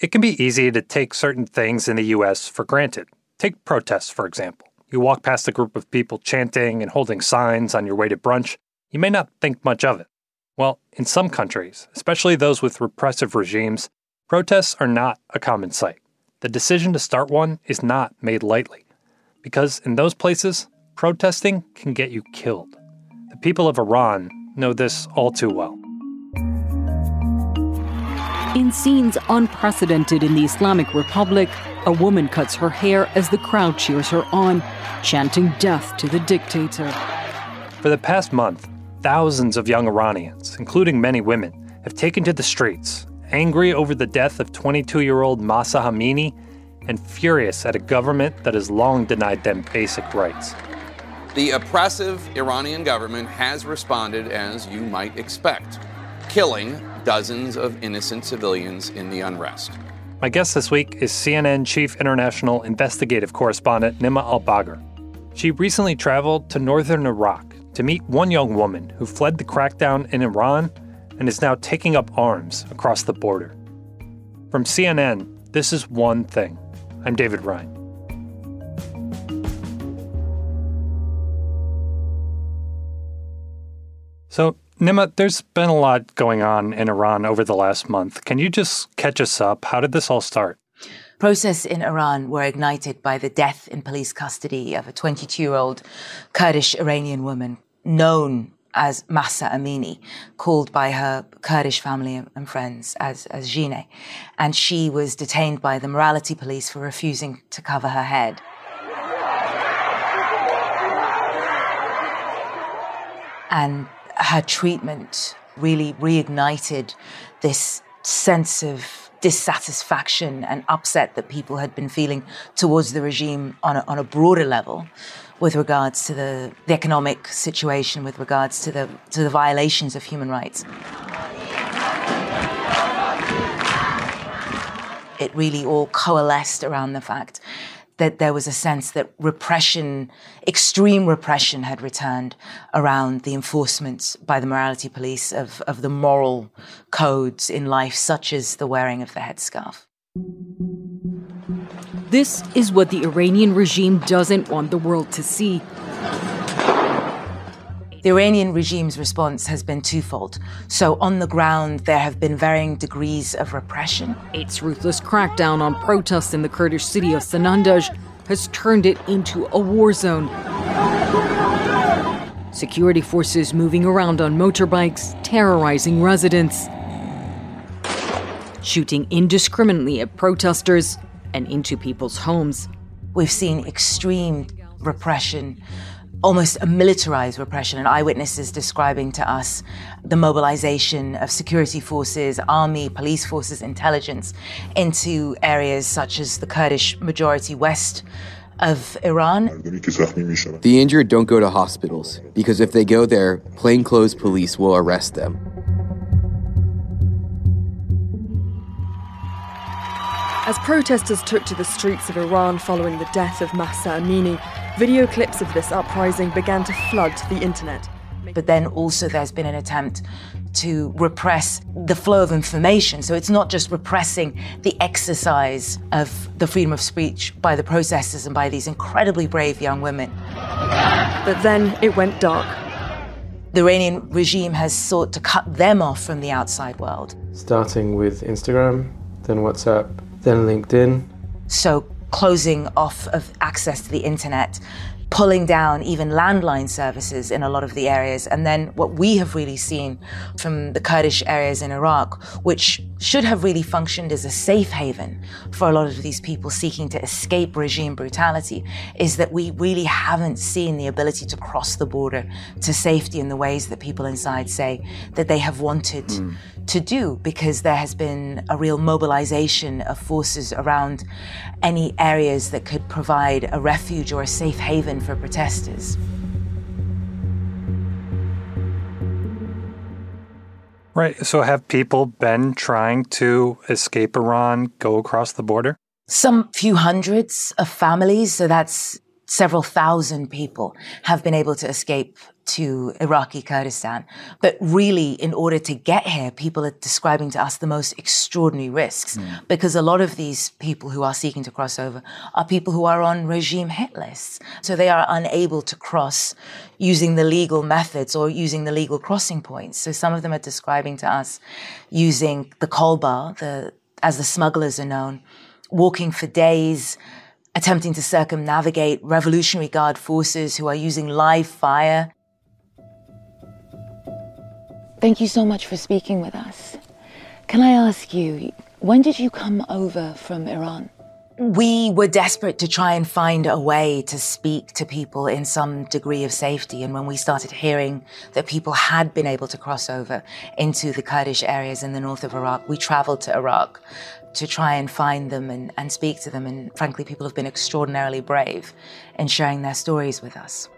It can be easy to take certain things in the US for granted. Take protests, for example. You walk past a group of people chanting and holding signs on your way to brunch, you may not think much of it. Well, in some countries, especially those with repressive regimes, protests are not a common sight. The decision to start one is not made lightly, because in those places, protesting can get you killed. The people of Iran know this all too well. In scenes unprecedented in the Islamic Republic, a woman cuts her hair as the crowd cheers her on, chanting death to the dictator. For the past month, thousands of young Iranians, including many women, have taken to the streets, angry over the death of 22 year old Mahsa Amini and furious at a government that has long denied them basic rights. The oppressive Iranian government has responded as you might expect, killing dozens of innocent civilians in the unrest. My guest this week is CNN Chief International Investigative Correspondent Nima Elbagir. She recently traveled to northern Iraq to meet one young woman who fled the crackdown in Iran and is now taking up arms across the border. From CNN, this is One Thing. I'm David Rind. So, Nima, there's been a lot going on in Iran over the last month. Can you just catch us up? How did this all start? Protests in Iran were ignited by the death in police custody of a 22 year old Kurdish Iranian woman known as Mahsa Amini, called by her Kurdish family and friends as, as. And she was detained by the morality police for refusing to cover her head. And her treatment really reignited this sense of dissatisfaction and upset that people had been feeling towards the regime on a, on a broader level with regards to the, the economic situation, with regards to the, to the violations of human rights. It really all coalesced around the fact that there was a sense that repression, extreme repression, had returned around the enforcement by the morality police of, of the moral codes in life, such as the wearing of the headscarf. This is what the Iranian regime doesn't want the world to see. The Iranian regime's response has been twofold. So, on the ground, there have been varying degrees of repression. Its ruthless crackdown on protests in the Kurdish city of Sanandaj has turned it into a war zone. Security forces moving around on motorbikes, terrorizing residents, shooting indiscriminately at protesters and into people's homes. We've seen extreme repression almost a militarized repression, and eyewitnesses describing to us the mobilization of security forces, army, police forces, intelligence into areas such as the Kurdish majority west of Iran. The injured don't go to hospitals because if they go there, plainclothes police will arrest them. As protesters took to the streets of Iran following the death of Mahsa Amini, video clips of this uprising began to flood the internet. But then also there's been an attempt to repress the flow of information. So it's not just repressing the exercise of the freedom of speech by the protesters and by these incredibly brave young women. But then it went dark. The Iranian regime has sought to cut them off from the outside world. Starting with Instagram, then WhatsApp, then LinkedIn. So, closing off of access to the internet, pulling down even landline services in a lot of the areas. And then what we have really seen from the Kurdish areas in Iraq, which should have really functioned as a safe haven for a lot of these people seeking to escape regime brutality, is that we really haven't seen the ability to cross the border to safety in the ways that people inside say that they have wanted mm to do because there has been a real mobilization of forces around any areas that could provide a refuge or a safe haven for protesters. Right. So, have people been trying to escape Iran, go across the border? Some few hundreds of families, so that's several thousand people, have been able to escape to Iraqi Kurdistan. But really, in order to get here, people are describing to us the most extraordinary risks mm. because a lot of these people who are seeking to cross over are people who are on regime hit lists. So they are unable to cross using the legal methods or using the legal crossing points. So some of them are describing to us using the kolbar, the, as the smugglers are known, walking for days, attempting to circumnavigate Revolutionary Guard forces who are using live fire Thank you so much for speaking with us. Can I ask you, when did you come over from Iran? We were desperate to try and find a way to speak to people in some degree of safety. And when we started hearing that people had been able to cross over into the Kurdish areas in the north of Iraq, we traveled to Iraq to try and find them and, and speak to them. And frankly, people have been extraordinarily brave in sharing their stories with us.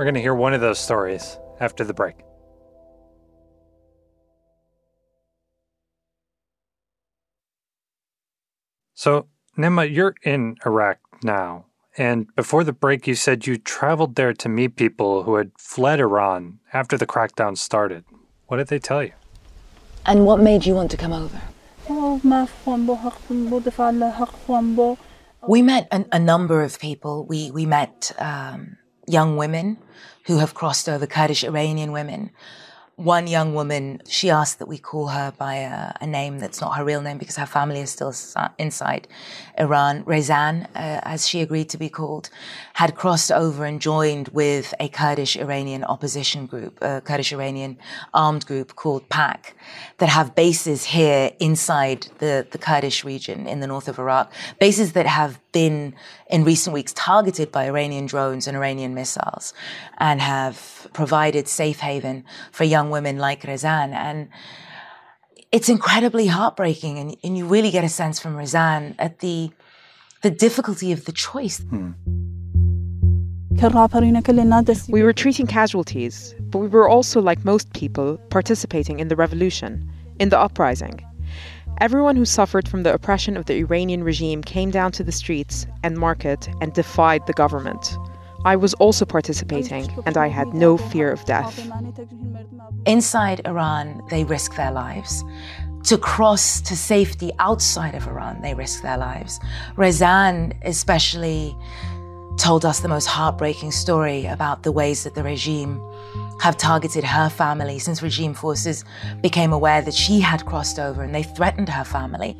We're going to hear one of those stories after the break. So, Nima, you're in Iraq now. And before the break, you said you traveled there to meet people who had fled Iran after the crackdown started. What did they tell you? And what made you want to come over? We met a, a number of people. We, we met um, young women who have crossed over, Kurdish Iranian women. One young woman, she asked that we call her by a, a name that's not her real name because her family is still inside Iran. Rezan, uh, as she agreed to be called, had crossed over and joined with a Kurdish Iranian opposition group, a Kurdish Iranian armed group called PAK, that have bases here inside the, the Kurdish region in the north of Iraq, bases that have been in recent weeks targeted by Iranian drones and Iranian missiles and have provided safe haven for young women like Rezan. And it's incredibly heartbreaking. And, and you really get a sense from Rezan at the, the difficulty of the choice. Hmm. We were treating casualties, but we were also, like most people, participating in the revolution, in the uprising. Everyone who suffered from the oppression of the Iranian regime came down to the streets and market and defied the government. I was also participating, and I had no fear of death. Inside Iran, they risk their lives. To cross to safety outside of Iran, they risk their lives. Rezan, especially, told us the most heartbreaking story about the ways that the regime have targeted her family since regime forces became aware that she had crossed over and they threatened her family.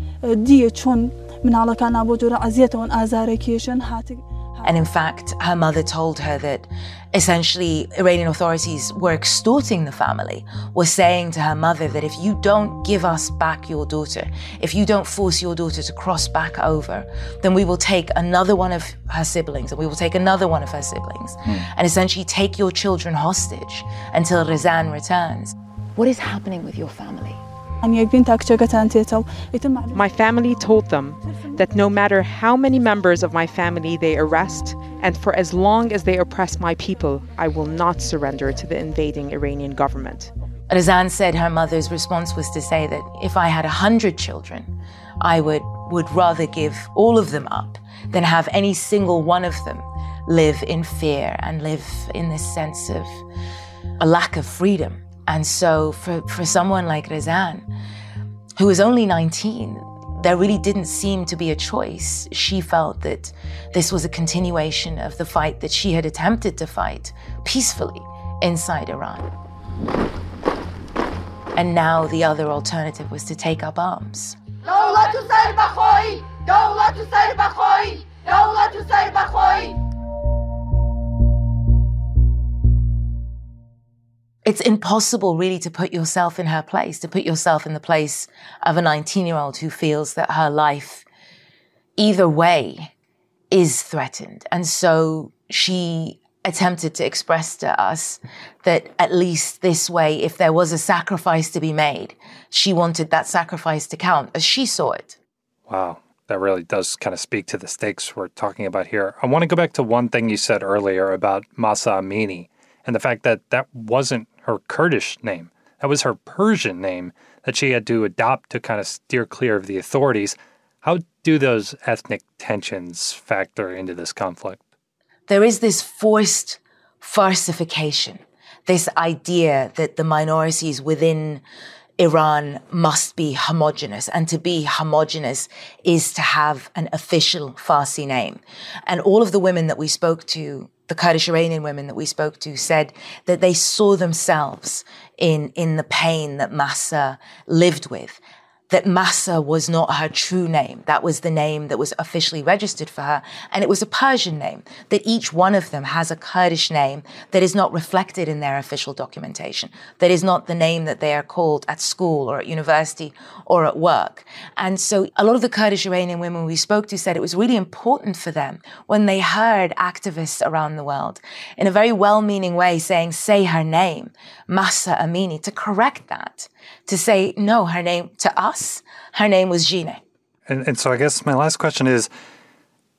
And in fact, her mother told her that essentially Iranian authorities were extorting the family, were saying to her mother that if you don't give us back your daughter, if you don't force your daughter to cross back over, then we will take another one of her siblings and we will take another one of her siblings mm. and essentially take your children hostage until Rezan returns. What is happening with your family? My family told them that no matter how many members of my family they arrest, and for as long as they oppress my people, I will not surrender to the invading Iranian government. Rezan said her mother's response was to say that if I had a hundred children, I would, would rather give all of them up than have any single one of them live in fear and live in this sense of a lack of freedom. And so for, for someone like Rezan, who was only 19, there really didn't seem to be a choice. She felt that this was a continuation of the fight that she had attempted to fight peacefully inside Iran. And now the other alternative was to take up arms. It's impossible really to put yourself in her place, to put yourself in the place of a 19 year old who feels that her life, either way, is threatened. And so she attempted to express to us that at least this way, if there was a sacrifice to be made, she wanted that sacrifice to count as she saw it. Wow. That really does kind of speak to the stakes we're talking about here. I want to go back to one thing you said earlier about Mahsa Amini and the fact that that wasn't her Kurdish name. That was her Persian name that she had to adopt to kind of steer clear of the authorities. How do those ethnic tensions factor into this conflict? There is this forced Farsification, this idea that the minorities within Iran must be homogenous. And to be homogenous is to have an official Farsi name. And all of the women that we spoke to, the Kurdish Iranian women that we spoke to, said that they saw themselves in, in the pain that Mahsa lived with that Mahsa was not her true name. That was the name that was officially registered for her. And it was a Persian name, that each one of them has a Kurdish name that is not reflected in their official documentation, that is not the name that they are called at school or at university or at work. And so a lot of the Kurdish Iranian women we spoke to said it was really important for them when they heard activists around the world in a very well meaning way saying, say her name, Mahsa Amini, to correct that to say, no, her name, to us, her name was Jina. And, and so I guess my last question is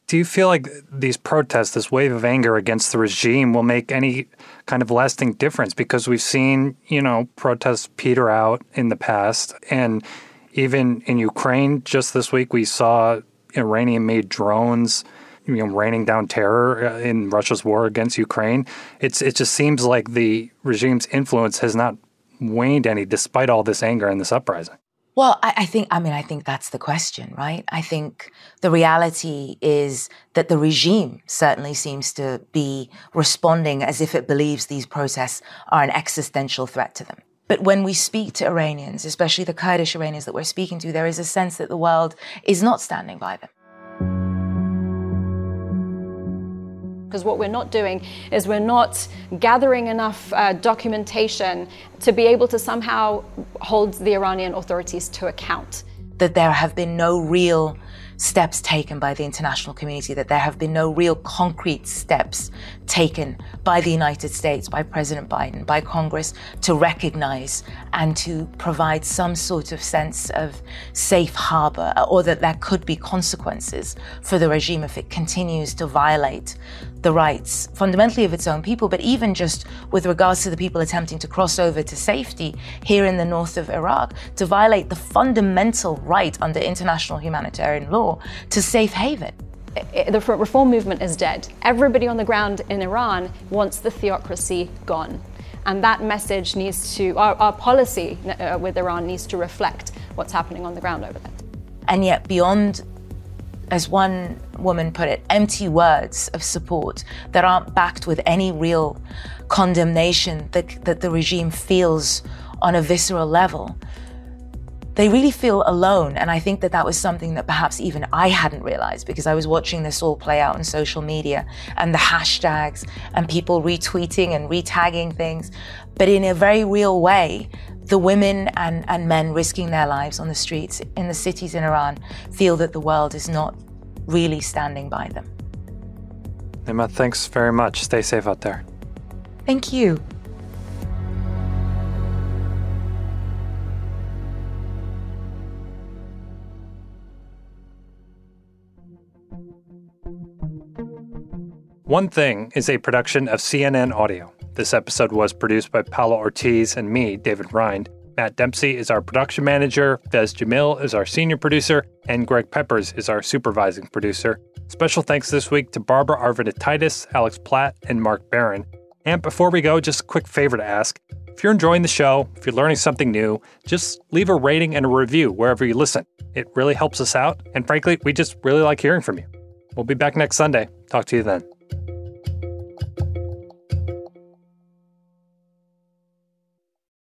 do you feel like these protests, this wave of anger against the regime, will make any kind of lasting difference? Because we've seen, you know, protests peter out in the past. And even in Ukraine, just this week, we saw Iranian made drones. You know, raining down terror uh, in Russia's war against Ukraine. It's it just seems like the regime's influence has not waned any despite all this anger and this uprising? Well, I, I, think, I mean, I think that's the question, right? I think the reality is that the regime certainly seems to be responding as if it believes these protests are an existential threat to them. But when we speak to Iranians, especially the Kurdish Iranians that we're speaking to, there is a sense that the world is not standing by them. Because what we're not doing is we're not gathering enough uh, documentation to be able to somehow hold the Iranian authorities to account. That there have been no real steps taken by the international community, that there have been no real concrete steps taken by the United States, by President Biden, by Congress to recognize and to provide some sort of sense of safe harbor, uh, or that there could be consequences for the regime if it continues to violate the rights fundamentally of its own people, but even just with regards to the people attempting to cross over to safety here in the north of Iraq, to violate the fundamental right under international humanitarian law to safe haven. The reform movement is dead. Everybody on the ground in Iran wants the theocracy gone. And that message needs to, our, our policy uh, with Iran needs to reflect what's happening on the ground over there. And yet, beyond as one woman put it, empty words of support that aren't backed with any real condemnation that, that the regime feels on a visceral level. They really feel alone. And I think that that was something that perhaps even I hadn't realized because I was watching this all play out on social media and the hashtags and people retweeting and retagging things. But in a very real way, the women and, and men risking their lives on the streets in the cities in Iran feel that the world is not really standing by them. Nima, thanks very much. Stay safe out there. Thank you. One Thing is a production of CNN Audio. This episode was produced by Paula Ortiz and me, David Rind. Matt Dempsey is our production manager, Faiz Jamil is our senior producer, and Greg Peppers is our supervising producer. Special thanks this week to Barbara Arvanitidis, Alex Platt, and Mark Barron. And before we go, just a quick favor to ask. If you're enjoying the show, if you're learning something new, just leave a rating and a review wherever you listen. It really helps us out, and frankly, we just really like hearing from you. We'll be back next Sunday. Talk to you then.